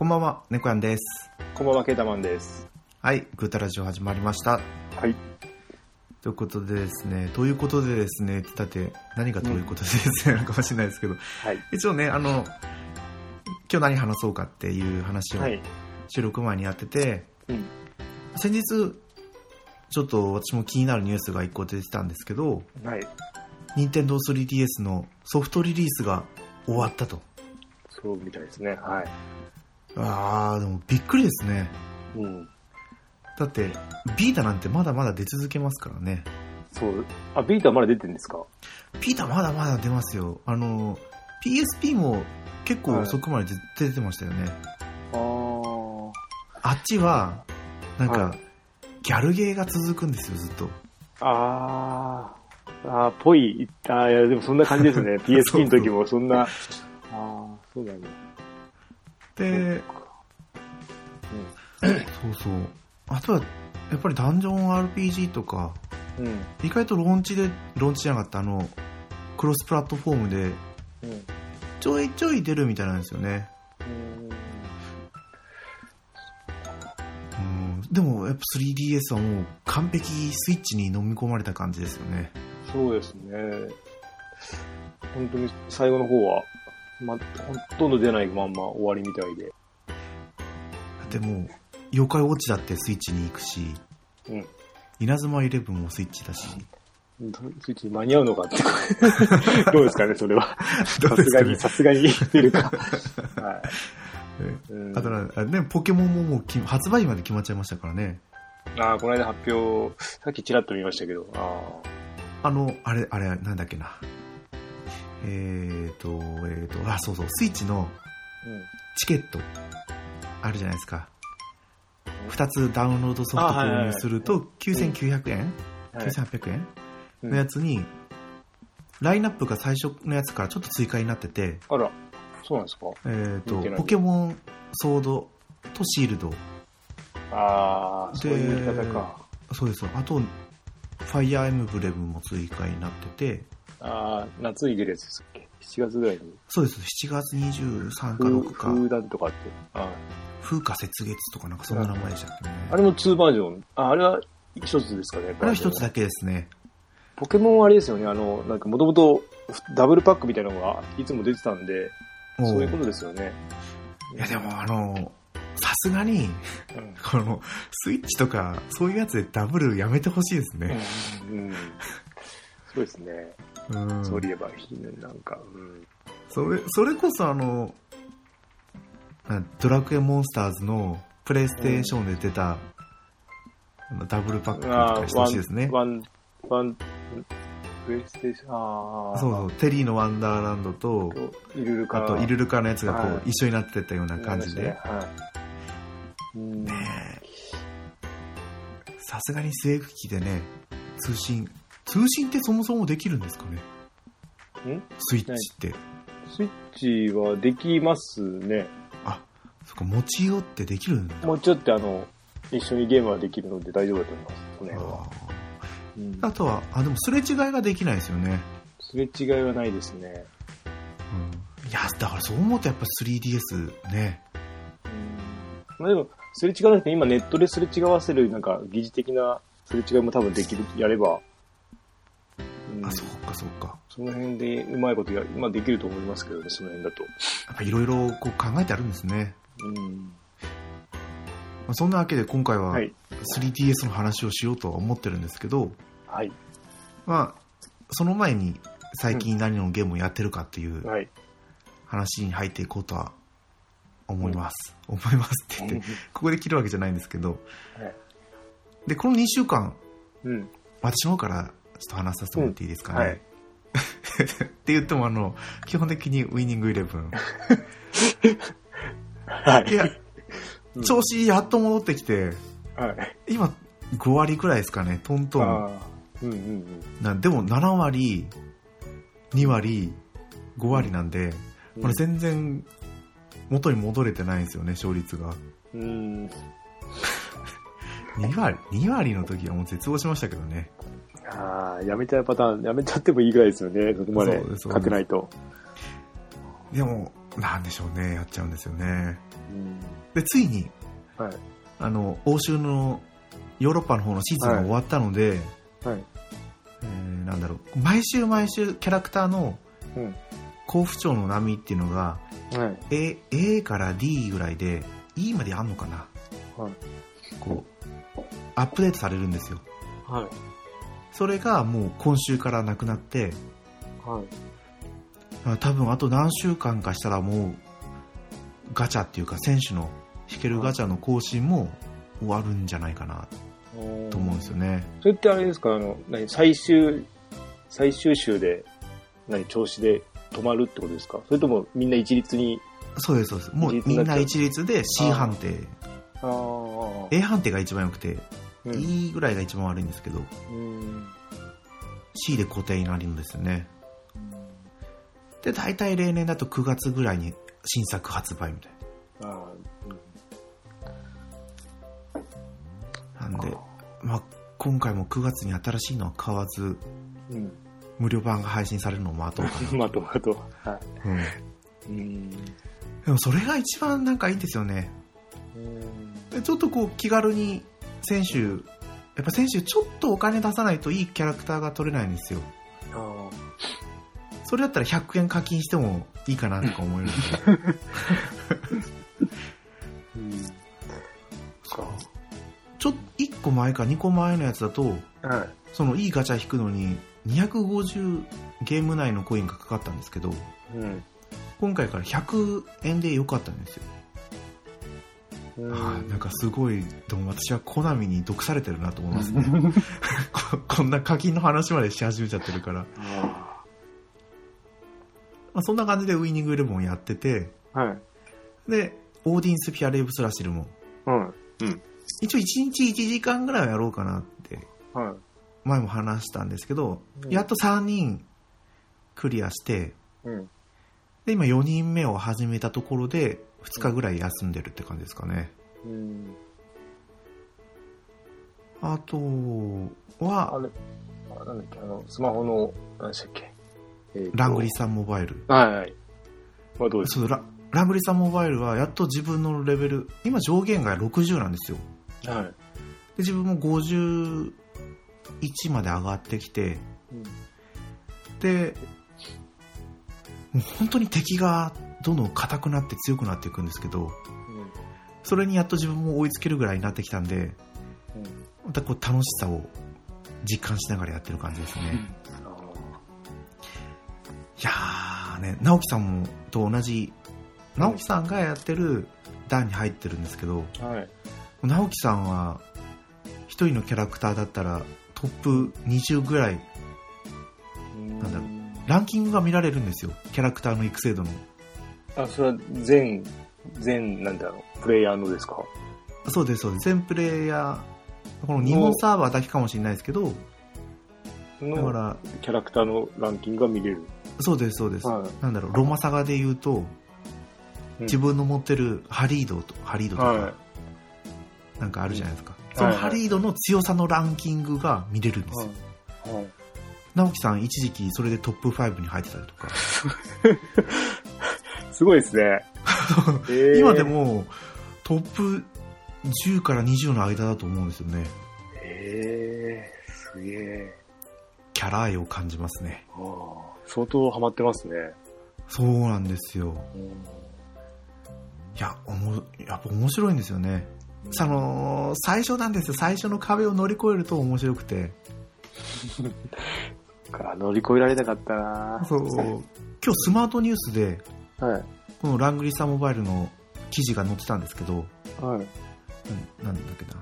こんばんは、猫やんです。こんばんは、ケータマンです。はい、グータラジオ始まりました。はい。ということでですね、ということでですね、だって何がということでですね、なのかもしれないですけど、はい。一応ね、あの、今日何話そうかっていう話をはい。収録前にやってて、うん。先日、ちょっと私も気になるニュースが一個出てたんですけど、はい。任天堂 3DS のソフトリリースが終わったと。そうみたいですね。はい。あー、でもびっくりですね。うん。だって、ビータなんてまだまだ出続けますからね。そう。あ、ビータまだ出てるんですか？ビータまだまだ出ますよ。あの、PSP も結構遅くまで出出てましたよね。あー。あっちは、なんか、はいギャルゲーが続くんですよ、ずっと。あー。あー、ぽい。あーいや、でもそんな感じですね。PSP の時もそんな。あー、そうだね。で、そうそう。あとは、やっぱりダンジョン RPG とか、うん。うん。意外とローンチで、ローンチじゃなかった、あの、クロスプラットフォームで、うん。ちょいちょい出るみたいなんですよね。うん。でも、やっぱ 3DS はもう完璧スイッチに飲み込まれた感じですよね。そうですね。本当に最後の方は、ま、ほとんど出ないまんま終わりみたいで。でも、妖怪ウォッチだってスイッチに行くし、うん。稲妻イレブンもスイッチだし、スイッチに間に合うのかって。どうですかね、それは。さすがに、さすがに出るか。はい。うんあとね、ポケモンももうき発売日まで決まっちゃいましたからね。あーこの間発表、さっきちらっと見ましたけど、ああの、あれ、あれ、なんだっけな。えーと、えーと、あ、そうそう、スイッチの。チケット、あるじゃないですか。二つダウンロードソフト購入すると、9900円、はい ?9800 円？うんのやつに、ラインナップが最初のやつからちょっと追加になってて、あら、そうなんですか？えーとポケモンソードとシールド、ああ、でそういう言い方か。そうですあと、ファイアーエムブレムも追加になってて、ああ、夏に出るやつですっけ ?7 月ぐらいに。そうです、7月23か風6か、風団とかって。あ風化雪月とかなんかそんな名前でしたっけね。あれも2バージョン。ああれは一つですかね。あれは一つだけですね。ポケモンはあれですよね、あの、なんかもともとダブルパックみたいなのがいつも出てたんで、そういうことですよね。いやでもあの、さすがに、うん、この、スイッチとか、そういうやつでダブルやめてほしいですね。うん。そうですね。うん。そういえば、なんか、うん。それ、それこそあの、なドラクエモンスターズのプレイステーションで出た、あのダブルパックとかしてほしいですね。ワン、ワン、プレイステーション、ああ。そうそう、テリーのワンダーランドと、イルルカ。あとイルルカのやつがこう、はい一緒になってたような感じで。はい。うん。ねえさすがに据え置きでね、通信、通信ってそもそもできるんですかね？んスイッチって。スイッチはできますね。あ、そっか、持ち寄ってできるんだ。もうちょっとあの、一緒にゲームはできるので大丈夫だと思います。その辺は。うんあとは、あ、でもすれ違いができないですよね。すれ違いはないですね。うん。いや、だからそう思うとやっぱ 3DS ね。まあでも、すれ違わなくて今ネットですれ違わせるなんか疑似的なすれ違いも多分できる、やれば、うんあ、そうか、そうか。その辺でうまいことや、まあできると思いますけどね、その辺だと。やっぱいろいろこう考えてあるんですね。うん。まあ、そんなわけで今回ははい。3DS の話をしようとは思ってるんですけど、はい。まあ、その前に最近何のゲームをやってるかっていうはい。話に入っていこうとは思います。思いますって言って、ここで切るわけじゃないんですけど、はいで、この2週間、うん。私の方からちょっと話させてもらっていいですかね。うんはい って言っても、あの、基本的にウィニングイレブン。はいや、うん調子やっと戻ってきて、はい。今、5割くらいですかね、トントン。うんうんうん。なでも7割、2割、5割なんで、これ全然元に戻れてないんですよね、勝率が。うん。2割、2割の時はもう絶望しましたけどね。ああ、やめちゃうパターン、やめちゃってもいいぐらいですよね、そこまで勝てないと。でも、なんでしょうね、やっちゃうんですよね。うん。で、ついに、はい。あの、欧州のヨーロッパの方のシーズンが終わったので、はい。えーなんだろう、毎週毎週キャラクターのうん。好不調の波っていうのが、はい。A, A から D ぐらいで、E まであんのかなはい。こう、アップデートされるんですよ。はい。それがもう今週からなくなって、はい。あ多分あと何週間かしたらもう、ガチャっていうか選手の引けるガチャの更新も終わるんじゃないかなと思うんですよね。それってあれですか？あの、何、最終、最終週で、何、調子で止まるってことですか？それともみんな一律に、そうです、そうです。もうみんな一律で C 判定。ああ、A 判定が一番良くて、うん。E ぐらいが一番悪いんですけど、うん。C で固定になるんですよね。で、大体例年だと9月ぐらいに新作発売みたいああ、な。なんで、まあ、今回も9月に新しいのは買わず、うん。無料版が配信されるのを待とうかな。まとまと。はうん。い。うん。でもそれが一番なんかいいんですよね。でちょっとこう気軽に選手、やっぱ選手ちょっとお金出さないといいキャラクターが取れないんですよ。あそれだったら100円課金してもいいかなとか思えるんで。うん。か。ちょっと1個前か2個前のやつだと、はい。そのいいガチャ引くのに250ゲーム内のコインがかかったんですけど、うん。今回から100円で良かったんですよ。うんはいなんかすごい、でも私はコナミに毒されてるなと思いますね。ここんな課金の話までし始めちゃってるから。あまあ、そんな感じでウイニングイレブンやってて、あはい。で、オーディンスピアレイブスラシルも、はい。うん。一応1日1時間ぐらいはやろうかなって、はい。前も話したんですけど、うんやっと3人クリアして、うん。で、今4人目を始めたところで、2日ぐらい休んでるって感じですかね。うん。あとあは、れ、あなんだっけ、あの、スマホの、何でしたっけ。えーとラングリさんモバイル。はいはい。はどうです？そうララングリさんモバイルはやっと自分のレベル、今上限が60なんですよ。かはい。で自分も51まで上がってきて、うんで、もう本当に敵がどんどん硬くなって強くなっていくんですけど、それにやっと自分も追いつけるぐらいになってきたんで、またこう楽しさを実感しながらやってる感じですね。いやーね、直樹さんもと同じ、直樹さんがやってる段に入ってるんですけど、はい。直樹さんは一人のキャラクターだったらトップ20ぐらいなんだろうランキングが見られるんですよ。キャラクターの育成度の。あ、それは全、全、なんだろう、プレイヤーのですか？そうです、そうです。全プレイヤー、この日本サーバーだけかもしれないですけど、だかのら、キャラクターのランキングが見れる。そうです、そうです。はいなんだろう、ロマサガで言うと、うん自分の持ってるハリードと、ハリードとか、はなんかあるじゃないですか。いそのハリードの強さのランキングが見れるんですよ。い。はい。直樹さん一時期それでトップ5に入ってたりとか。すごいですね。えー今で。もトップ10から20の間だと思うんですよね。えー、すげえ。キャラ愛を感じますね。相当ハマってますね。そうなんですよ。うんいや、おも、やっぱ面白いんですよね。その、最初なんですよ。最初の壁を乗り越えると面白くて。か乗り越えられなかったなそう。今日スマートニュースで、はい。このラングリッサーモバイルの記事が載ってたんですけど、はい。なんなんだっけな。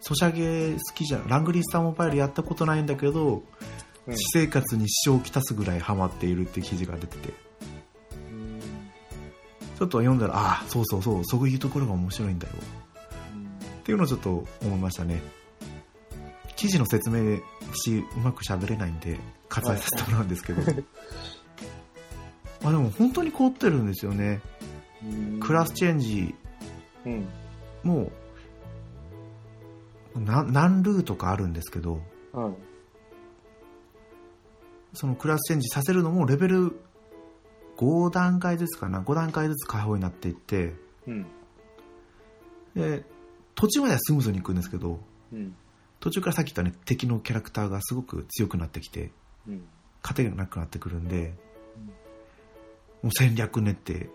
ソシャゲ好きじゃん。ラングリッサーモバイルやったことないんだけど、うん私生活に支障をきたすぐらいハマっているっていう記事が出てて、ちょっと読んだら、ああ、そうそうそう、そういうところが面白いんだよ。っていうのをちょっと思いましたね。記事の説明し、うまく喋れないんで、割愛させてもらうんですけど。あでも本当に凝ってるんですよね。クラスチェンジうん。もな何ルートかあるんですけど、はい。そのクラスチェンジさせるのもレベル5段階ずつかな5段階ずつ開放になっていってうん。で途中まではスムーズにいくんですけどうん。途中からさっき言ったね敵のキャラクターがすごく強くなってきてうん。勝てなくなってくるんで、戦略練って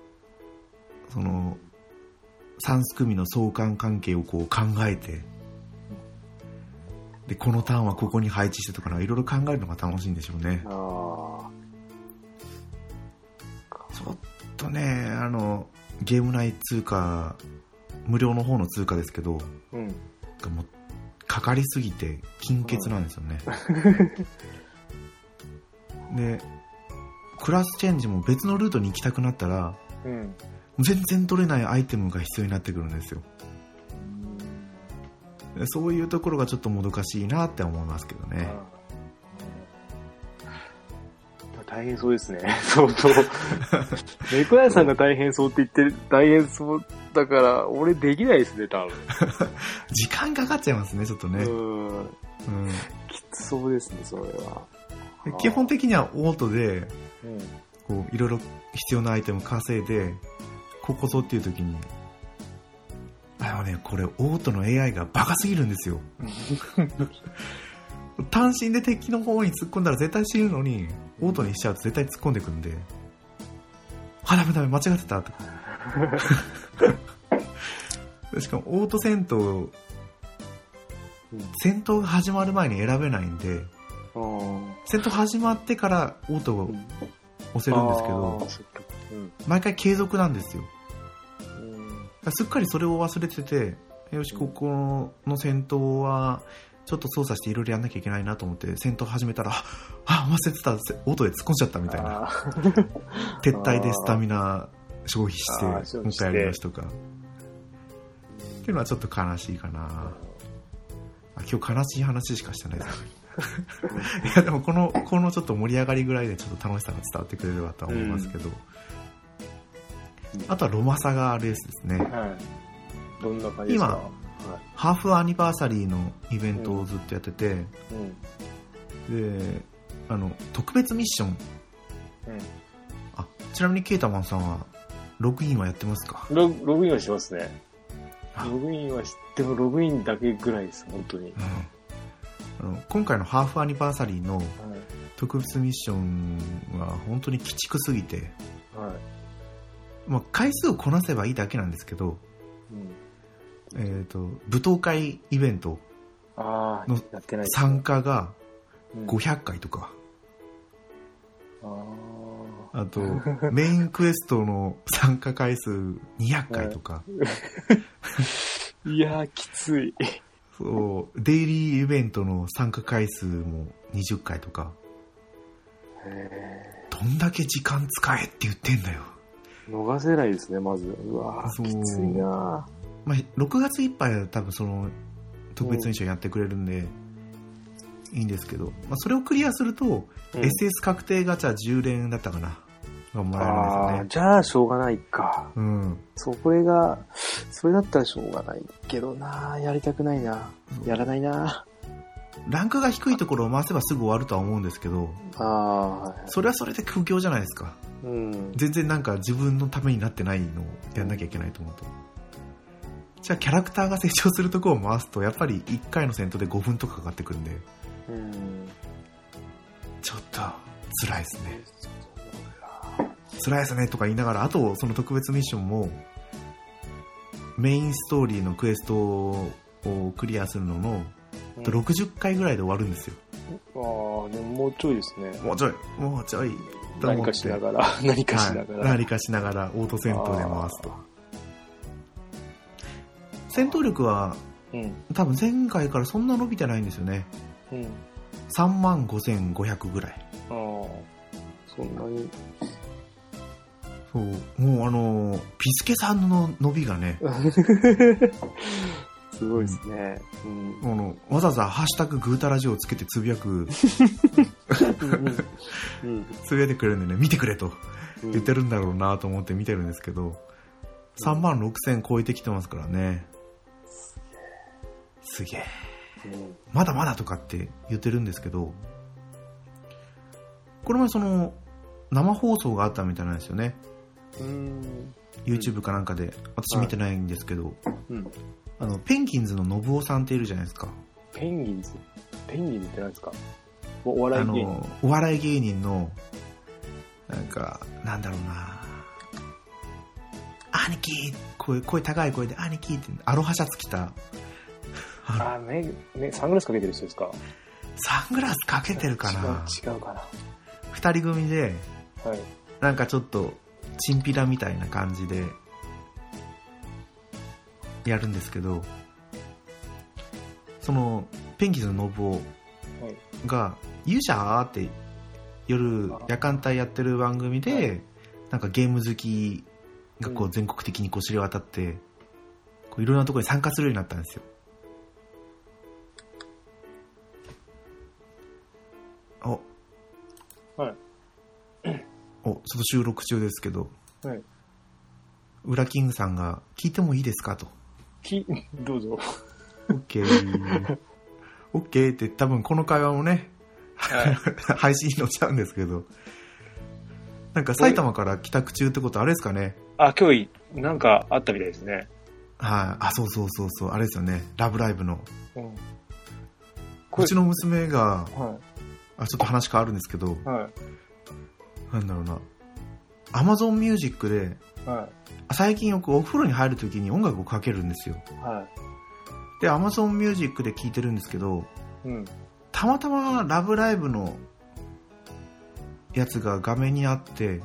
その3組の相関関係をこう考えてでこのターンはここに配置してとかいろいろ考えるのが楽しいんでしょうねあちょっとねあのゲーム内通貨無料の方の通貨ですけどあ。うん。もうかかりすぎて金欠なんですよね、でクラスチェンジも別のルートに行きたくなったらうん。全然取れないアイテムが必要になってくるんですよでそういうところがちょっともどかしいなって思いますけどね 大変そうですね。相当。猫屋さんが大変そうって言ってる、大変そうだから、俺できないですね、多 時間かかっちゃいますねちょっとね、分。うん。うんきつそうですね、それは。で基本的にはオートでうん。こういろいろ必要なアイテム稼いでここぞっていう時にあのねこれオートの AI がバカすぎるんですよ。単身で敵の方に突っ込んだら絶対死ぬのにオートにしちゃうと絶対突っ込んでくんであダメダメ間違ってた。とかしかもオート戦闘戦闘が始まる前に選べないんでうん。戦闘始まってからオートを押せるんですけあどうん。毎回継続なんですよ。うん。すっかりそれを忘れててよしここの戦闘はちょっと操作していろいろやんなきゃいけないなと思って戦闘始めたらああ忘れてた。オートで突っ込んじゃったみたいな。撤退でスタミナ消費して。もう一回やり直しとか。っていうのはちょっと悲しいかな。あ今日悲しい話しかしてないです いやでもこのこのちょっと盛り上がりぐらいでちょっと楽しさが伝わってくれればとは思いますけど、あとはロマサガレースですねはい。どんな感じですか？今はハーフアニバーサリーのイベントをずっとやってて、い。うん。であの特別ミッションうん。あちなみにケータマンさんはログインはやってますか？ログインはしますね。あログインは知ってもログインだけぐらいです、本当に。うんあの今回のハーフアニバーサリーのはい。特別ミッションは本当に鬼畜すぎて、はい。まあ、回数をこなせばいいだけなんですけど、うん。えー、と舞踏会イベントの、参加がうん500回とか、ああとメインクエストの参加回数200回とか、あ。いやー、きつい。そう。デイリーイベントの参加回数も20回とか。へどんだけ時間使えって言ってんだよ、ー逃せないですね、まず。うわそう。ー、きついなまあ、6月いっぱいは多分その特別ミッションやってくれるんでいいんですけど、まあ、それをクリアすると、うん。SS 確定ガチャ10連だったかながもらああ、えるんですじゃあしょうがないか。うん。そこれが、それだったらしょうがないけどな。やりたくないな。やらないな。ランクが低いところを回せばすぐ終わるとは思うんですけどあそれはそれで苦行じゃないですか。うん。全然なんか自分のためになってないのをやんなきゃいけないと思うと。じゃあキャラクターが成長するところを回すとやっぱり1回の戦闘で5分とかかかってくるんでうん。ちょっと辛いですね辛いですねとか言いながらあとその特別ミッションもメインストーリーのクエストをクリアするののあと60回ぐらいで終わるんですよああ、でももうちょいですね。もうちょいもうちょい何かしながら、何かしながら。はい、何かしながらオート戦闘で回すと戦闘力はうん。多分前回からそんな伸びてないんですよねうん。3万5500ぐらいああ、そんなに。そう。もうあのーピスケさんの伸びがね。すごいですね。うん。あのわざわざ「ハッシュタググータラジオ」をつけてつぶやく。うん。つぶやいてくれるんでね見てくれと。うん。言ってるんだろうなと思って見てるんですけど。3万6000超えてきてますからね。すげえ。うんまだまだとかって言ってるんですけど。これもその生放送があったみたいなんですよね。YouTube かなんかで。私見てないんですけど、うん。あのペンギンズの信夫さんっているじゃないですか。ペンギンズ？ペンギンズって何ですか？おお笑あい芸人。のお笑い芸人のなんかなんだろうな。兄貴声声高い声で兄貴ってアロハシャツ着た。あ、目、目、サングラスかけてる人ですか？サングラスかけてるかな。違う違うかな。二人組ではい。なんかちょっとチンピラみたいな感じでやるんですけどそのペンギンズの信夫はい。が「勇者!」って夜夜間帯やってる番組でなんかゲーム好きがこうう全国的にこう知れ渡っていろんなところに参加するようになったんですよおちょっと収録中ですけどはい。ウラキングさんが「聞いてもいいですか?」とき、どうぞ。OK。OK って多分この会話もね、はい。配信に載っちゃうんですけど、なんか埼玉から帰宅中ってことあれですかねあ、今日、なんかあったみたいですね。はい、あ、そうそうそうそう、あれですよね。ラブライブの。うん。うちの娘が、はあ、ちょっと話変わるんですけど、い。はい。なんだろうな。Amazon Music で、は最近よくお風呂に入るときに音楽をかけるんですよ。い。はで、Amazon Music で聴いてるんですけど、い。うん。たまたまラブライブのやつが画面にあって、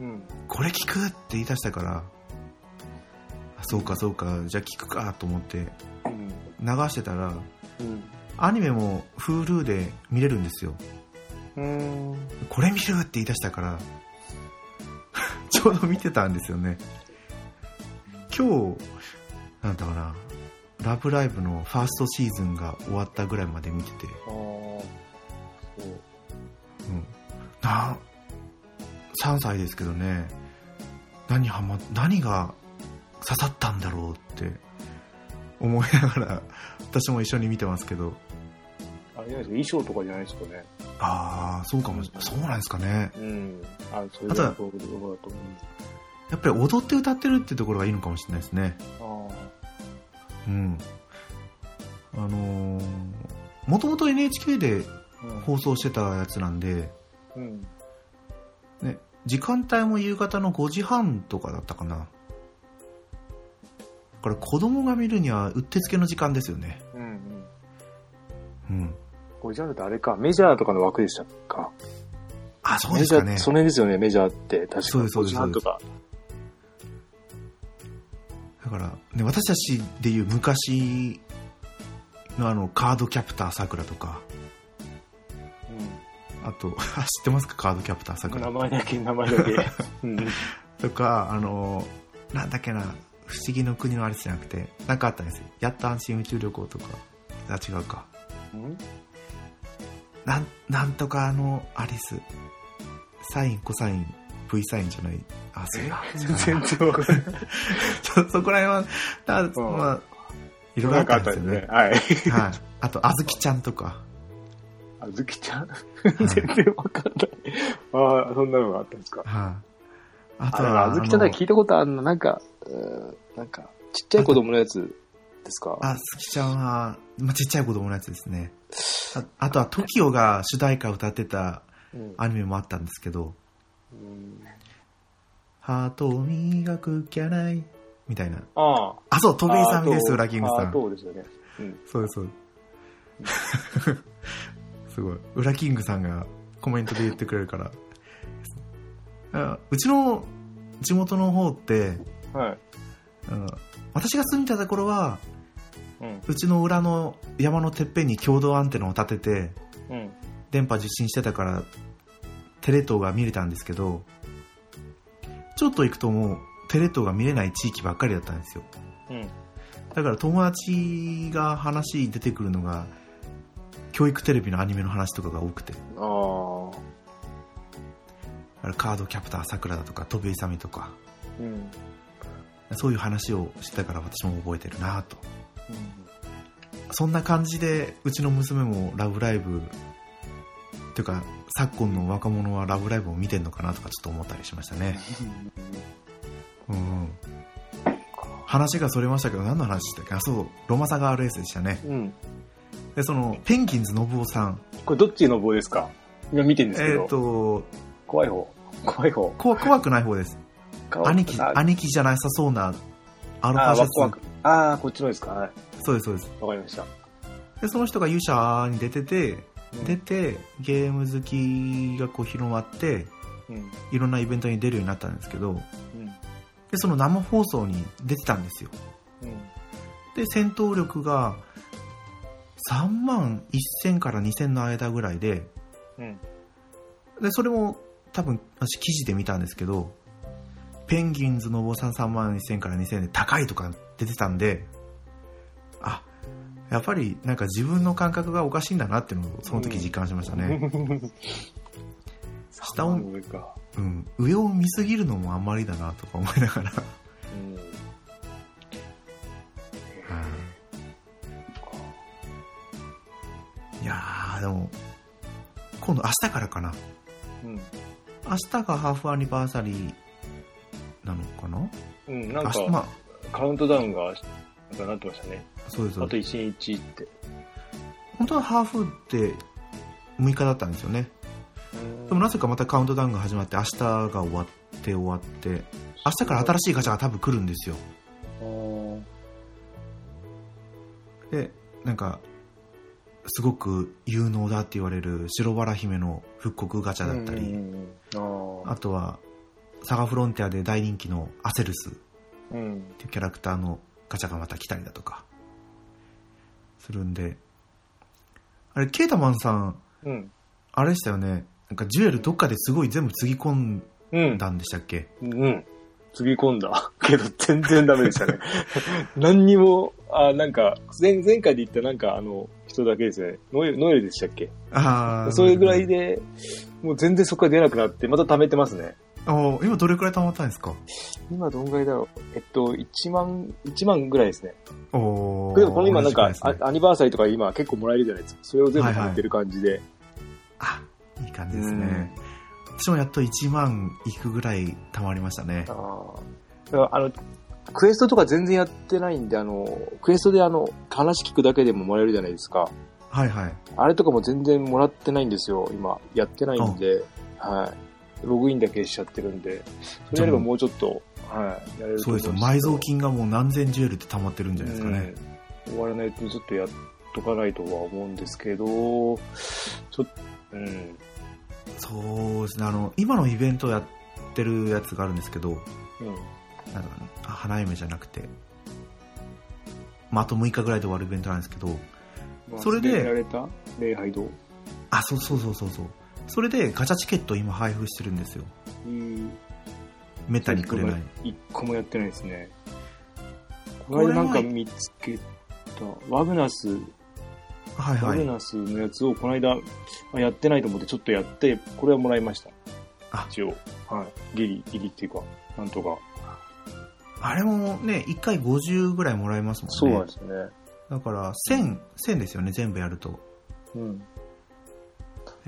うん。これ聞くって言い出したから、あそうかそうか、じゃあ聞くかと思ってうん。流してたら、うん。アニメも Hulu で見れるんですよ。これ見るって言い出したから、ちょうど見てたんですよね。今日、なんだかな、ラブライブのファーストシーズンが終わったぐらいまで見てて、ああ。そう。うん。な、3歳ですけどね、何はま、何が刺さったんだろうって思いながら、私も一緒に見てますけど、あれじゃないですか、衣装とかじゃないですかね。ああ、そうかもしそうなんですかね。うん。あ、そういうことだと思う。やっぱり踊って歌ってるってところがいいのかもしれないですね。あうん。あのー、もともと NHK で。放送してたやつなんで、うん。ね、時間帯も夕方の5時半とかだったかな。これ子供が見るにはうってつけの時間ですよね。うん。うん。うん。これじゃなくてあれか、メジャーとかの枠でしたか。あ、そうメジャー、ですかね。その辺ですよね、メジャーって。確かそうですそうです5時半とか。だから、ね、私たちでいう昔のあの、カードキャプターさくらとか、あと、あ 知ってますか？カードキャプターさうん。くら名。前だけ、名前だけ。うん。とか、あの、なんだっけな、不思議の国のアリスじゃなくて、なんかあったんですよ。やっと安心宇宙旅行とか。あ、違うか。うん？なん、なんとかのアリス。サイン、コサイン、V サインじゃない。あ、そうだ。全然わかんない。ちょそこら辺は、だんまあ、いろいろあったんですよね。はい。はい。あと、あずきちゃんとか。あずきちゃん？全然わかんない。ああ、そんなのがあったんですか？はい。ああ、とは、あずきちゃんだあのけ聞いたことあるの、なんか、うーんなんか、ちっちゃい子供のやつですか？あ、すきちゃんは、まあ、ちっちゃい子供のやつですね。ああとは、TOKIO が主題歌を歌ってたうんアニメもあったんですけど、うんハートを磨くきゃない、みたいな。ああ。あ、そう、戸部勇美です、あ裏キングさあん。そうですよね。うん。そうです、そうです。すごい。裏キングさんがコメントで言ってくれるから。あうちの地元の方って、はい。私が住んでたところは、うん。うちの裏の山のてっぺんに共同アンテナを立てて、うん。電波受信してたから、テレ東が見れたんですけど、ちょっと行くともう、テレ東が見れない地域ばっかりだったんですよ。うん。だから友達が話出てくるのが、教育テレビのアニメの話とかが多くて、ああ。カードキャプターさくらだとか、戸部勇美とか、うん。そういう話をしてたから私も覚えてるなと。うんそんな感じで、うちの娘もラブライブていうか昨今の若者は「ラブライブ!」を見てんのかなとかちょっと思ったりしましたねうんうん話がそれましたけど何の話でしたっけ？あそうロマサガ RS でしたねうん。でそのペンギンズ信夫さんこれどっちの棒ですか？今見てるんですけど。えっ、と怖い方。怖い方。こ怖くない方です兄貴あ兄貴じゃなさそうなアルフあァシャツ。ああ、こっちのですか？はい。そうですそうですわかりました。でその人が勇者に出ててうん出てゲーム好きがこう広まってうん。いろんなイベントに出るようになったんですけどうん。でその生放送に出てたんですようん。で戦闘力が3万1000から2000の間ぐらいでうん。でそれも多分私記事で見たんですけどペンギンズの坊さん3万1000から2000で高いとか出てたんであやっぱりなんか自分の感覚がおかしいんだなっていうのをその時実感しましたね、下を上か。うん、上を見すぎるのもあんまりだなとか思いながら、うん。いやーでも今度明日からかなうん。明日がハーフアニバーサリーなのかな？うん。なんか、まカウントダウンが、なんかなってましたね。あそうですあと1日って。本当はハーフって6日だったんですよねでもなぜかまたカウントダウンが始まって明日が終わって終わって明日から新しいガチャが多分来るんですようん。でなんかすごく有能だって言われる白バラ姫の復刻ガチャだったり、うん。ああとはサガフロンティアで大人気のアセルス。うん。ていうキャラクターのガチャがまた来たりだとかするんであれケータマンさんうん。あれでしたよねなんかジュエルどっかですごい全部つぎ込んうん。だんでしたっけ？うん。つぎ込んだ。けど、全然ダメでしたね。何にも、あ、なんか、前、前回で言ったなんか、あの、人だけですよね。ノエル、ノエルでしたっけ？ああそういうぐらいで、もう全然そこから出なくなって、また貯めてますね。あー今どれくらい溜まったんですか？今どんぐらいだろう？えっと、1万、1万ぐらいですね。おーでもこの今なんか、ねあアニバーサリーとか今結構もらえるじゃないですか。それを全部貯めてる感じで。あいい感じですね私もやっと1万いくぐらい溜まりましたねああ。だからあの、クエストとか全然やってないんで、あの、クエストであの、話聞くだけでももらえるじゃないですか。はいはいあれとかも全然もらってないんですよ、今。やってないんで、はい。ログインだけしちゃってるんで、それやればもうちょっと、はい、やれるとそうですよ埋蔵金がもう何千ジュエルって溜まってるんじゃないですかね、うん終わらないとちょっとやっとかないとは思うんですけど、ちょっと、うん。そうですねあの今のイベントやってるやつがあるんですけどうん。なんだか花嫁じゃなくて、まあ、あと6日ぐらいで終わるイベントなんですけどまあそれでれた礼拝堂。あそうそうそうそうそうそれでガチャチケットを今配布してるんですようん。めったにくれない一個もやってないですね。ここれなんか見つけた、ワグナス、はいはいワグナスのやつをこの間、あやってないと思ってちょっとやって、これはもらいました。あ一応。はい。ギリ、ギリっていうか、なんとか。あれもね1回50ぐらいもらえますもんねそうなんですね。だから1000 1000ですよね全部やるとうん。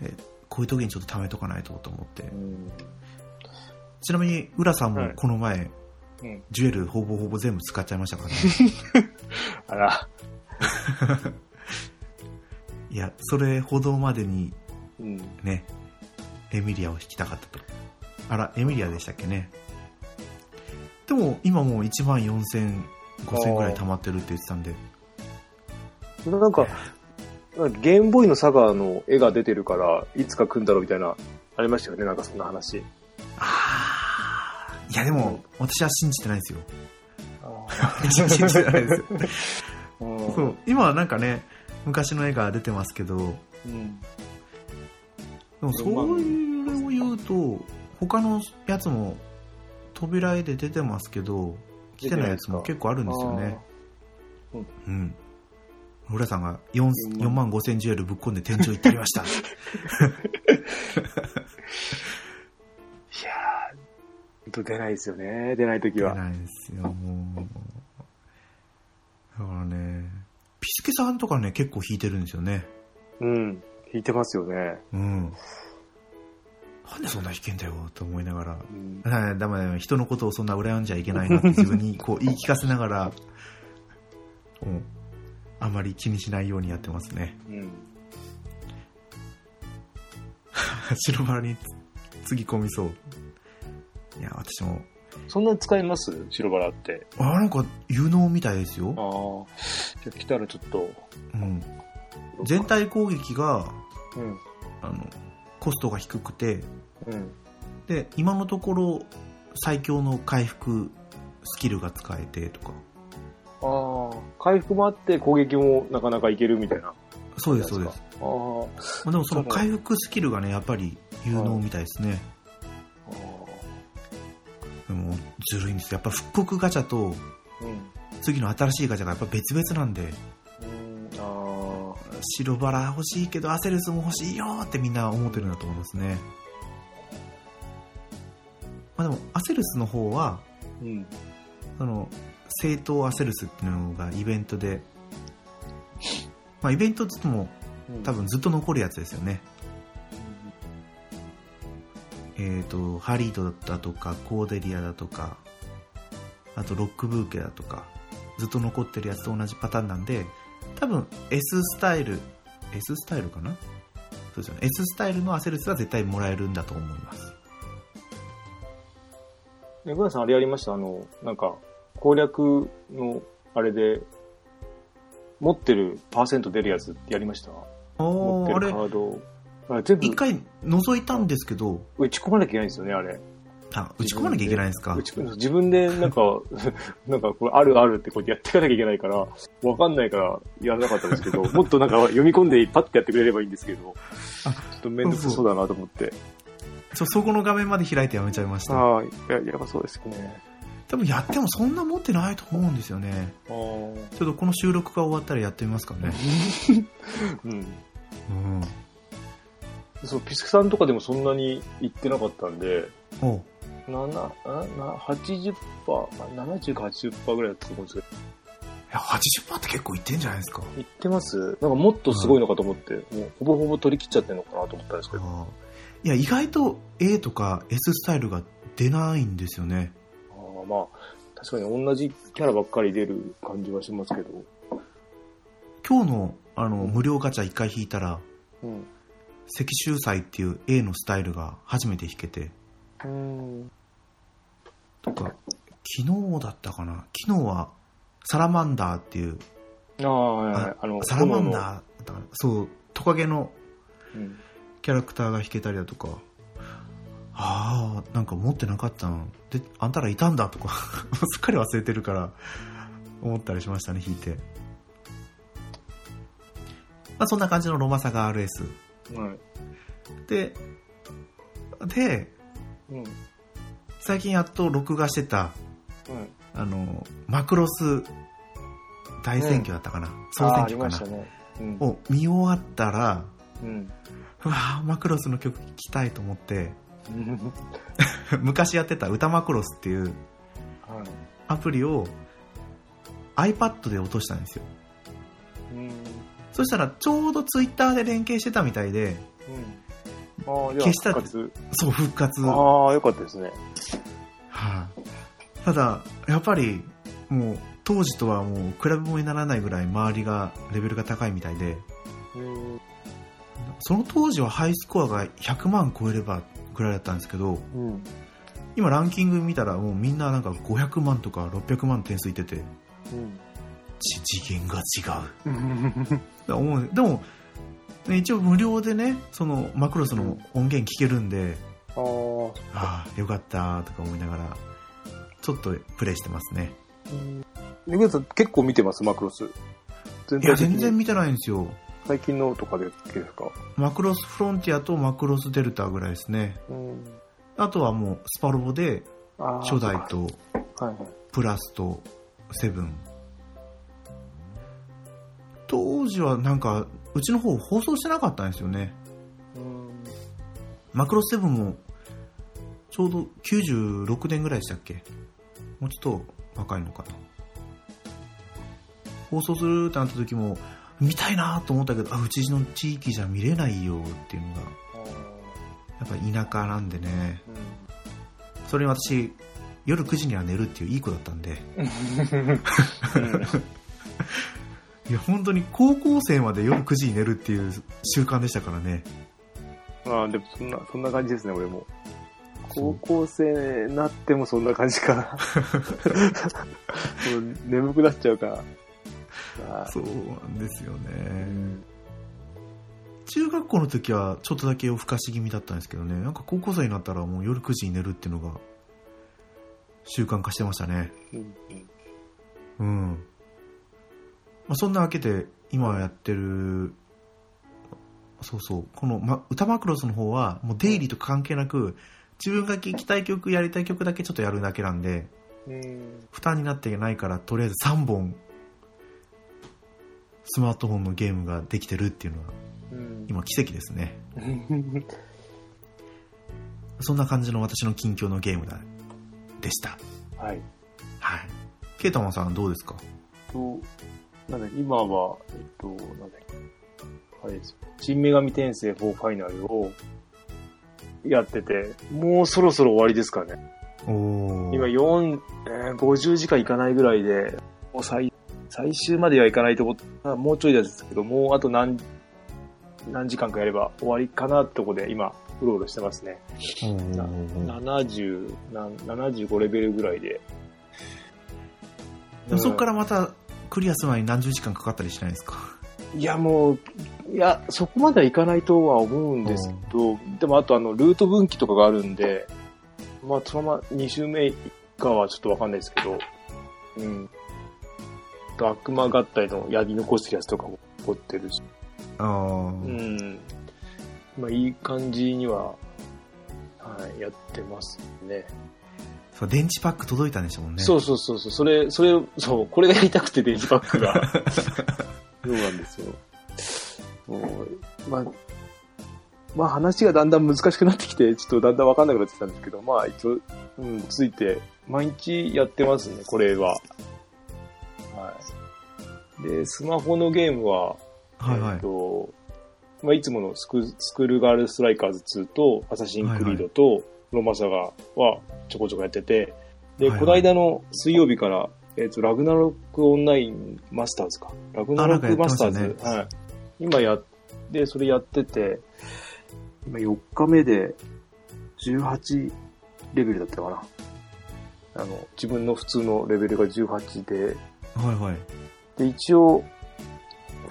えーこういう時にちょっと貯めとかないとと思ってうん。ちなみに浦さんもはいこの前、うん。ジュエルほぼほぼ全部使っちゃいましたからね あら。いやそれほどまでにうん。ねエミリアを引きたかったとあらエミリアでしたっけねでも今もう1万4000 5000ぐらい溜まってるって言ってたんでなんか、ゲームボーイのサガの絵が出てるから、いつか来るんだろうみたいな、ありましたよね、なんかそんな話。ああいやでも私は信じてないですよ。あ信じてないですーそう。今はなんかね昔の絵が出てますけどでうん。もそういうのを言うと他のやつも扉絵で出てますけど来てないやつも結構あるんですよね。うん浦さんが 4, 4万5千ジュエルぶっ込んで天井行ってきましたいやー、ほんと出ないですよね、出ないときは。出ないですよもうだからねピスケさんとかね結構弾いてるんですよねうん。弾引いてますよね。うん。なんでそんな弾けんだよと思いながら。うんはい、だめだめ、人のことをそんな羨んじゃいけないなって自分にこう言い聞かせながら、もう、あまり気にしないようにやってますね。うん。白バラにつぎ込みそう。いや、私も、そんな使います？白バラって。あ、なんか有能みたいですよ。ああ。じゃあ来たらちょっと。うん。全体攻撃が、うん。あの、コストが低くて、うん。で、今のところ最強の回復スキルが使えてとか。回復もあって攻撃もなかなかいけるみたいな。そうです、そうです。あーまあでもその回復スキルがね、やっぱり有能みたいですね。あでも、ずるいんですよ。やっぱ復刻ガチャと。次の新しいガチャがやっぱ別々なんで、うん。ああ。白バラ欲しいけどアセルスも欲しいよってみんな思ってるんだと思いますね。まあでも、アセルスの方は、うん。その、正当アセルスっていうのがイベントで、まあイベントって言っても多分ずっと残るやつですよね。えっ、と、ハリードだとか、コーデリアだとか、あとロックブーケだとか、ずっと残ってるやつと同じパターンなんで、多分 S スタイル、S スタイルかな？そうですよね。S スタイルのアセルスは絶対もらえるんだと思います。ね、グラさんあれやりました？あの、なんか、攻略の、あれで、持ってるパーセント出るやつやりました？持ってるカ、ード。あれ全部一回覗いたんですけど、打ち込まなきゃいけないんですよね、あれ。あ、打ち込まなきゃいけないんですか？自分でなんか、なんかこれあるあるってこうやってやっていかなきゃいけないから、わかんないからやらなかったんですけど、もっとなんか読み込んでパッてやってくれればいいんですけど、ちょっとめんどくさそうだなと思って。ちょそこの画面まで開いてやめちゃいました。ああ、や、やばそうですよね。多分やってもそんな持ってないと思うんですよね。ちょっとこの収録が終わったらやってみますかね。うん。うん。そう、ピスクさんとかでもそんなに行ってなかったんで、おう7、な、な、80%、まあ、70か80%ぐらいだったと思うんですけど、いや、80%って結構いってんじゃないですか。行ってます？なんかもっとすごいのかと思って、もうほぼほぼ取り切っちゃってるのかなと思ったんですけど。いや、意外と A とか S スタイルが出ないんですよね。まあ、確かに同じキャラばっかり出る感じはしますけど。今日のあの無料ガチャ1回引いたら、うん。赤秀祭っていう A のスタイルが初めて引けて、うん。とか、昨日だったかな昨日はサラマンダーっていう、ああ。あの、サラマンダーそう、トカゲのうん。キャラクターが弾けたりだとか、ああ、なんか持ってなかったの。で、あんたらいたんだとか、すっかり忘れてるから、思ったりしましたね、弾いて。まあそんな感じのロマサガ RS。はい。で、で、うん。最近やっと録画してた、はい。あの、マクロス大選挙だったかな、総ああ、あり選挙かなね。うん。を見終わったら、うん。うわぁ、マクロスの曲聴きたいと思って、うん 昔やってた歌マクロスっていうはい。アプリを iPad で落としたんですよ。うん。そしたらちょうど Twitter で連携してたみたいで、うん。あ消した。そう、復活。はああ、よかったですね。いただ、やっぱり、もう、当時とはもう比べ物にならないぐらい周りが、レベルが高いみたいで、うん。その当時はハイスコアが100万超えればぐらいだったんですけど、うん。今ランキング見たらもうみんななんか500万とか600万点数いってて、ち次元が違う。うん。だ思うでも、ね一応無料でね、そのマクロスの音源聞けるんで、ああ。ああ、よかったとか思いながら、ちょっとプレイしてますね。ネグさん結構見てます、マクロス。全いや、全然見てないんですよ。最近のとかでですか？マクロスフロンティアとマクロスデルタぐらいですね。うん。あとはもうスパロボで。初代と。プラスとセブン。当時はなんか、うちの方放送してなかったんですよね。うん。マクロスセブンも、ちょうど96年ぐらいでしたっけ？もうちょっと若いのかな。放送するってなった時も、見たいなと思ったけど、あ、うちの地域じゃ見れないよっていうのが、やっぱ田舎なんでね。それに私、夜9時には寝るっていういい子だったんで。いや、本当に高校生まで夜9時に寝るっていう習慣でしたからね。ああ、でもそんな、そんな感じですね、俺も。高校生になってもそんな感じかな。眠くなっちゃうから。そうなんですよね、うん、中学校の時はちょっとだけ夜更かし気味だったんですけどね。なんか高校生になったらもう夜9時に寝るっていうのが習慣化してましたね。うん、うん。まあ、そんなわけで今やってるそうそう。この、ま、歌マクロスの方はもう出入りと関係なく自分が聴きたい曲やりたい曲だけちょっとやるだけなんで負担になってないからとりあえず3本スマートフォンのゲームができてるっていうのは、今奇跡ですね。そんな感じの私の近況のゲームだでした。はい。はい。ケイタマンさんどうですか？となんだ今はえっとなんだあれです新女神転生4ファイナルをやってて、もうそろそろ終わりですかね。今4、えー、50時間いかないぐらいで、もう最、最終まではいかないと思った、もうちょいですけど、もうあと何、何時間かやれば終わりかなってとこで今、うろうろしてますね。70、75レベルぐらいで。でもそこからまたクリアする前に何十時間かかったりしないですか？いや、もう、いや、そこまではいかないとは思うんですけど、でもあとあの、ルート分岐とかがあるんで、まあ、そのまま2周目以下はちょっとわかんないですけど、うん。悪魔合体のやり残してるやつとかも残ってるし。ああ。うん。まあ、いい感じには、はい、やってますね。そう、電池パック届いたんでしょうね。そうそうそうそう、それ、それ、そう、これがやりたくて電池パックが。そうなんですよ。もう、まあ、まあ話がだんだん難しくなってきて、ちょっとだんだんわかんなくなってきたんですけど、まあ一応、うん、ついて、毎日やってますね、これは。はい。で、スマホのゲームは、はいはい、えっと、まあいつものスクスクールガールストライカーズ2と、アサシンクリードと、ロマサガはちょこちょこやってて、で、はいはい、この間の水曜日から、えっ、と、ラグナロックオンラインマスターズか。ラグナロックマスターズ。ね、はい。今やって、それやってて、今4日目で18レベルだったかな。あの、自分の普通のレベルが18で。はいはい。で、一応、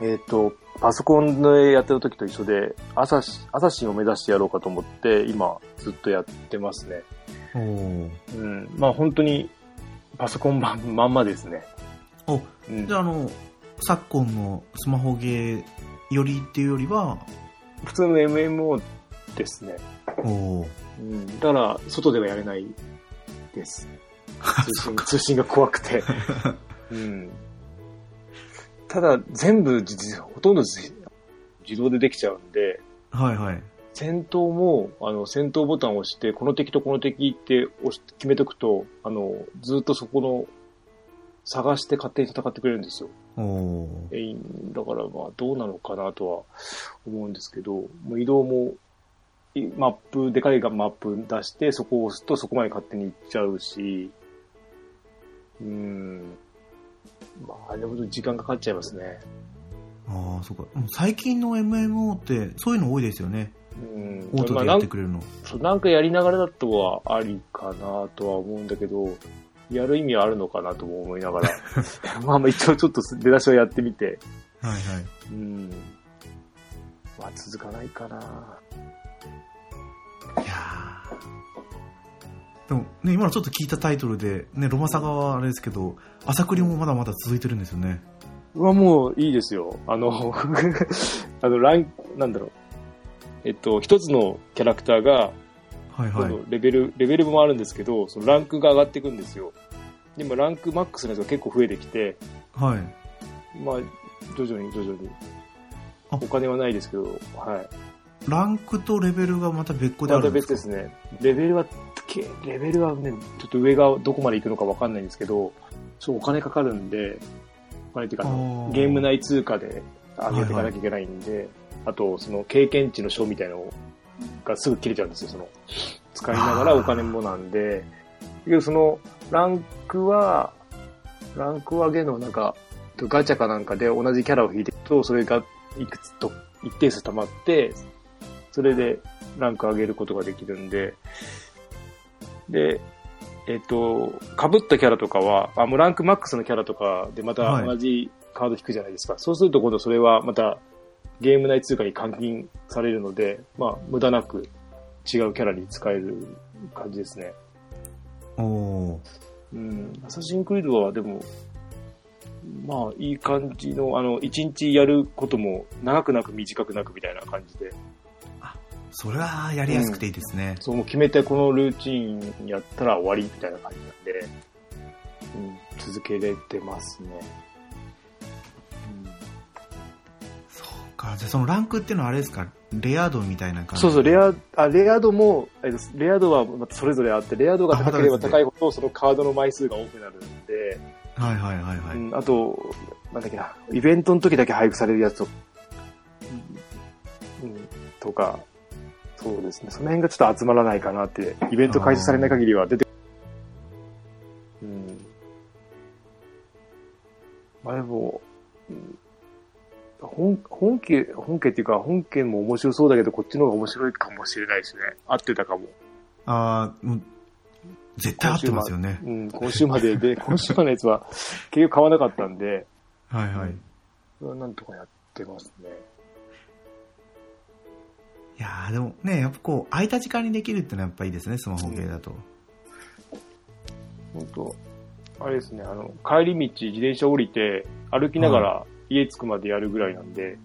えっ、ー、と、パソコンでやってる時と一緒で、アサシ、アサシンを目指してやろうかと思って、今、ずっとやってますね。おうん。まあ本当に、パソコン版まんまですね。お、うん、じゃああの、昨今のスマホゲーよりっていうよりは、普通の MMO ですね。おうん。だから、外ではやれないです。通信通信が怖くて。うん。ただ、全部、ほとんど自動でできちゃうんで、はいはい。戦闘も、あの、戦闘ボタンを押して、この敵とこの敵って押し決めとくと、あの、ずっとそこの、探して勝手に戦ってくれるんですよ。おえだからまあどうなのかなとは思うんですけど、もう移動も、マップ、でかいがマップ出して、そこを押すとそこまで勝手に行っちゃうし、うん。まあ、でも時間かかっちゃいますね。ああ、そうか。最近の MMO ってそういうの多いですよね。うん。オートでやってくれるの。そう、なんかやりながらだとはありかなとは思うんだけど、やる意味はあるのかなとも思いながら、まあまあ一応ちょっと出だしはやってみて、はいはい。うん。まあ続かないかな。いやでもね、今のちょっと聞いたタイトルで、ね、ロマサガはあれですけど、朝栗もまだまだ続いてるんですよね。はもういいですよ。あの、あの、ラン、なんだろう。えっと、一つのキャラクターが、はいはい、レベル、レベルもあるんですけど、そのランクが上がっていくんですよ。でもランクマックスのやつが結構増えてきて、はい。まあ、徐々に徐々に。お金はないですけど、はい。ランクとレベルがまた別個であるんですか？また別ですね。レベルは、レベルはね、ちょっと上がどこまで行くのかわかんないんですけど、そう、お金かかるんで、お金っていうか、ゲーム内通貨で上げていかなきゃいけないんで、はいはい、あと、その経験値の書みたいなのがすぐ切れちゃうんですよ、その、使いながらお金もなんで、けどその、ランクは、ランク上げのなんか、ガチャかなんかで同じキャラを引いていくと、それがいくつと一定数溜まって、それでランク上げることができるんで、で、えっ、と、被ったキャラとかは、あ、もうランクマックスのキャラとかでまた同じカード引くじゃないですか。はい、そうすると今度それはまたゲーム内通貨に換金されるので、まあ、無駄なく違うキャラに使える感じですね。おうん。アサシンクリードはでも、まあ、いい感じの、あの、一日やることも長くなく短くなくみたいな感じで。あ、それはやりやすくていいですね。うん、そう、もう決めてこのルーチンやったら終わりみたいな感じなんで、うん、続けれてますね。そうか。じゃあそのランクっていうのはあれですか？レア度みたいな感じそうそう、レア、あ、レア度も、レア度はまたそれぞれあって、レア度が高ければ高いほど、そのカードの枚数が多くなるんで、はいはいはいはい。うん、あと、なんだっけな、イベントの時だけ配布されるやつと、うん、とか、そうですね、その辺がちょっと集まらないかなって、イベント開始されない限りは出て、うん。まあでも、うん本、本家、本家っていうか、本家も面白そうだけど、こっちの方が面白いかもしれないですね。合ってたかも。ああ、絶対合ってますよね。うん、今週までで、今週までのやつは結局買わなかったんで、はいはい。それはなんとかやってますね。いやーでもね、やっぱこう、空いた時間にできるってのはやっぱいいですね、スマホゲーだと。本当あれですね、あの、帰り道自転車降りて、歩きながら家着くまでやるぐらいなんで、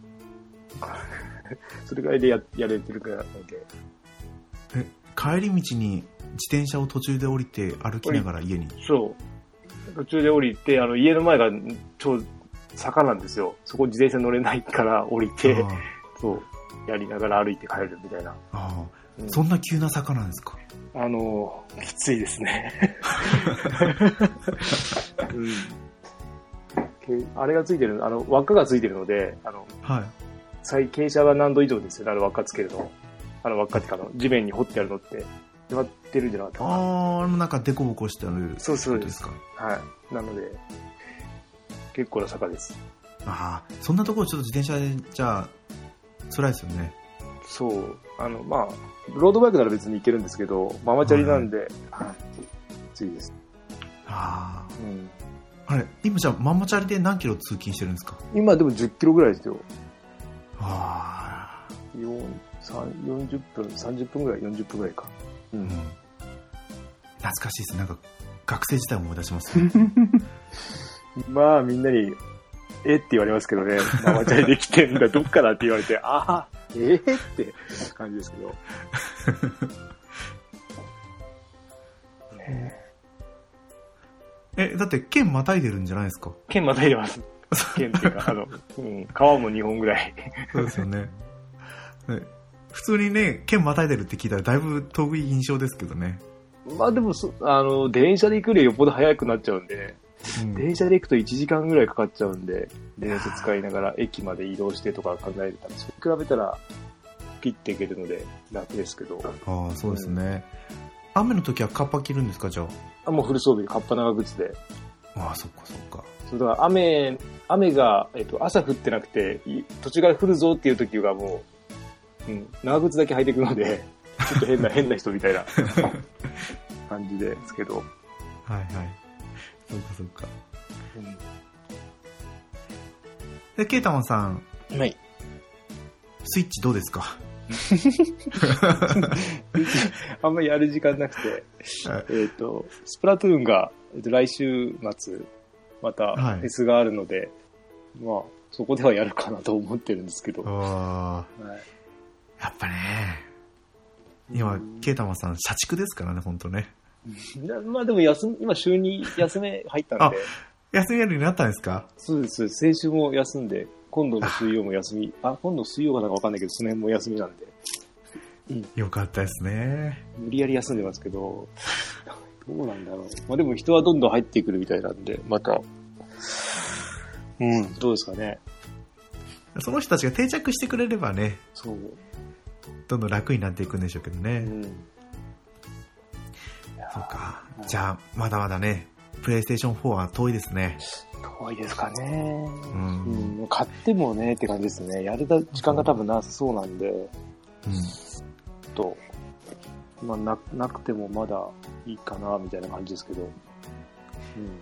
それぐらいでややれてるぐらいなので。え、帰り道に自転車を途中で降りて歩きながら家に？そう。途中で降りて、あの、家の前が超坂なんですよ。そこ自転車乗れないから降りて、そう、やりながら歩いて帰るみたいな。ああ、うん、そんな急な坂なんですか？あの、きついですね。うんあれがついてる、あの、輪っかがついてるので、あの、はい。最傾斜が何度以上ですよね、あの輪っかつけるの。あの輪っかっていうか、あの、地面に掘ってあるのって、決まってるんじゃなかったかな。ああ、なんかデコボコしてある。そうそうです。か？はい。なので、結構な坂です。ああ、そんなところちょっと自転車で、じゃあ、辛いですよね。そう。あの、まあ、ロードバイクなら別に行けるんですけど、ママチャリなんで、はい、きついです。ああ。うん。あれ、今じゃあママチャリで何キロ通勤してるんですか？今でも10キロぐらいですよ。ああ。40分、30分ぐらい、40分ぐらいか。うん。懐かしいです。なんか、学生時代思い出します、ね、まあ、みんなに、えって言われますけどね、ママチャリできてんだ、どっからって言われて、ああ、えー、って感じですけど。ね え、だって県またいでるんじゃないですか？県またいでます。県っていうか、あの、うん、川も2本ぐらい。そうですよね。ね普通にね、県またいでるって聞いたらだいぶ遠い印象ですけどね。まあでもあの、電車で行くよりよっぽど早くなっちゃうんで、うん、電車で行くと1時間ぐらいかかっちゃうんで、電車使いながら駅まで移動してとか考えたら、それ比べたら、切っていけるので楽ですけど。ああ、そうですね。うん、雨の時はカッパ着るんですか、じゃあ？あ、もうフル装備、カッパ長靴で。ああ、そっかそっか。そうだから雨、雨が、えっと、朝降ってなくて、途中から降るぞっていう時はもう、うん、長靴だけ履いていくので、ちょっと変な、変な人みたいな感じですけど。はいはい。そっかそっか。うん。で、ケータマンさん。はい。スイッチどうですか？あんまりやる時間なくて、はい、えっ、ー、と、スプラトゥーンが、えー、と来週末、またフェスがあるので、はい、まあ、そこではやるかなと思ってるんですけど。はい、やっぱね、今、ケイタマさん、社畜ですからね、本当ね。まあでも休み、今週に休み入ったんで。休みやるようになったんですか？そうです。先週も休んで、今度の水曜も休み。あ、今度水曜かなんかわかんないけど、その辺も休みなんで。うん。よかったですね。無理やり休んでますけど、どうなんだろう。まあでも人はどんどん入ってくるみたいなんで、また、うん、どうですかね。その人たちが定着してくれればね、そう。どんどん楽になっていくんでしょうけどね。うん。そうか。じゃあ、まだまだね、プレイステーション4は遠いですね。遠いですかね。うん。ううん。ん。買ってもねって感じですね。やれた時間が多分なさそうなんで、と、まあ、な、なくてもまだいいかな、みたいな感じですけど。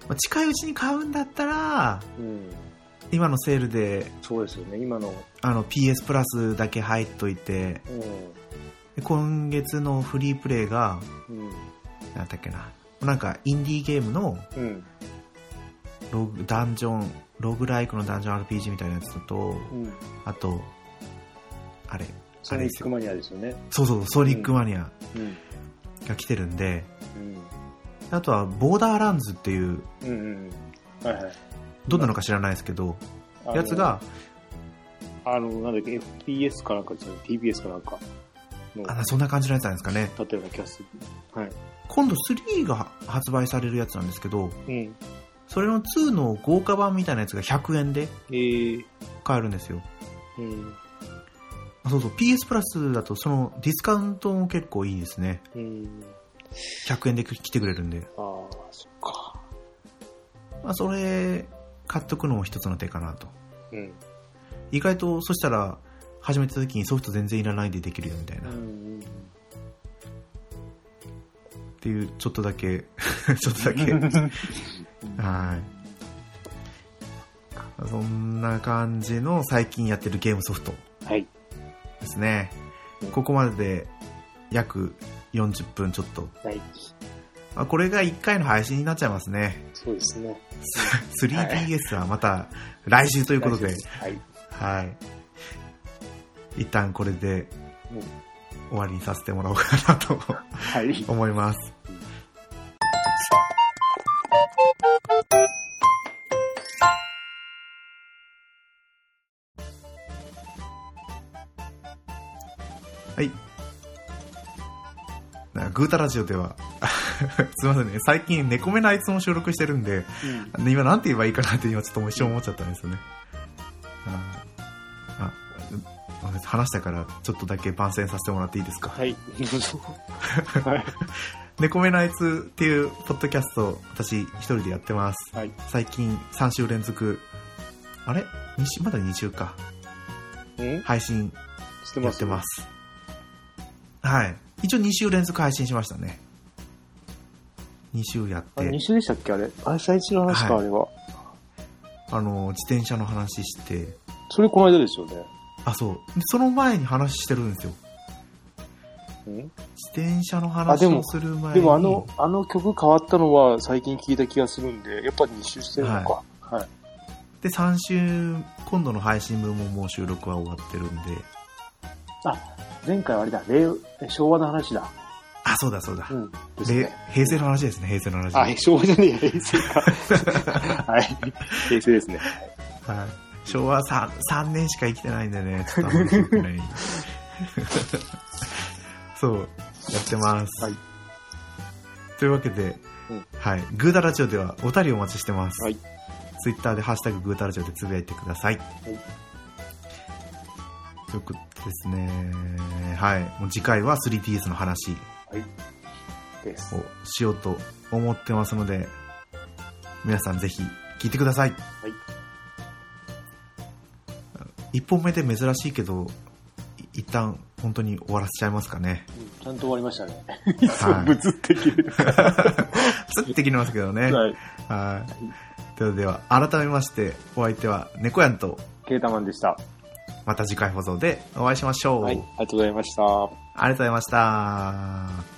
まあ近いうちに買うんだったら、うん。うん。今のセールで、そうですよね。今の、あの PS プラスだけ入っといて、うん。で今月のフリープレイが、うん。なんだっけな。なんか、インディーゲームのうん。ログ、ダンジョン、ログライクのダンジョン RPG みたいなやつと、うん。あと、あれ、ソニックマニアですよね。そうそう、ソニックマニアうん。が来てるんで、うん。あとは、ボーダーランズっていう、うんうん。はいはい。どんなのか知らないですけど、やつが、あの、なんだっけ、FPS かなんかですよね。TBS かなんかの、あそんな感じのやつなんですかね。だったような気がする。はい。今度3が発売されるやつなんですけど、うん。それの2の豪華版みたいなやつが100円でえー、買えるんですよ。うん。あそうそう、PS プラスだとそのディスカウントも結構いいですね。うん。100円で来てくれるんで。ああ、そっか。まあ、それ、買っとくのも一つの手かなと。うん。意外と、そしたら、始めた時にソフト全然いらないでできるよみたいな。っうん。ていう、ちょっとだけ、ちょっとだけ。はい。そんな感じの最近やってるゲームソフトはい。ですねうん。ここまでで約40分ちょっと。はい。まあ、これが1回の配信になっちゃいますね。そうですね。3DS はまた来週ということで、はい。はい。一旦これでうん終わりにさせてもらおうかなとはい。思います。はい。なグータラジオでは、すいませんね、最近猫目のあいつも収録してるんで、うん。今なんて言えばいいかなって今ちょっと一瞬思っちゃったんですよね。う話したからちょっとだけ番宣させてもらっていいですか？はい。はい。猫目のあいつっていうポッドキャスト私一人でやってます。はい。最近3週連続、あれ？まだ2週か。うん配信してます？やってます。はい。一応2週連続配信しましたね。2週やって2、週でしたっけ？あれ？あれ、最初の話か、はいあれは。あの、自転車の話して、それこの間ですよね。あ、そう。でその前に話してるんですよ。うん？自転車の話をする前に。でもあの、あの曲変わったのは最近聞いた気がするんで、やっぱり2周してるのか。はい。で、3週、今度の配信分ももう収録は終わってるんで。あ、前回はあれだ、令昭和の話だ。あ、そうだそうだ。うん。ね。平成の話ですね、平成の話。あ、昭和じゃねえや、平成か。はい。平成ですね。はい。昭和 3, 3年しか生きてないんでね、ちょっとあんまり記憶ない。そう、やってます。はい。というわけで、うんはい。グータラジオではお便りお待ちしてます。はい。ツイッターでハッシュタググータラジオでつぶやいてください。いということですね。はい。もう次回は 3DS の話です。をしようと思ってますので、皆さんぜひ聞いてください。はい。一本目で珍しいけど、い一旦本当に終わらせちゃいますかね。うんちゃんと終わりましたね。はいぶつって切れる。つってきてますけどね。はい。はい。ではでは、改めまして、お相手は猫やんと、ケータマンでした。また次回放送でお会いしましょう。はい。ありがとうございました。ありがとうございました。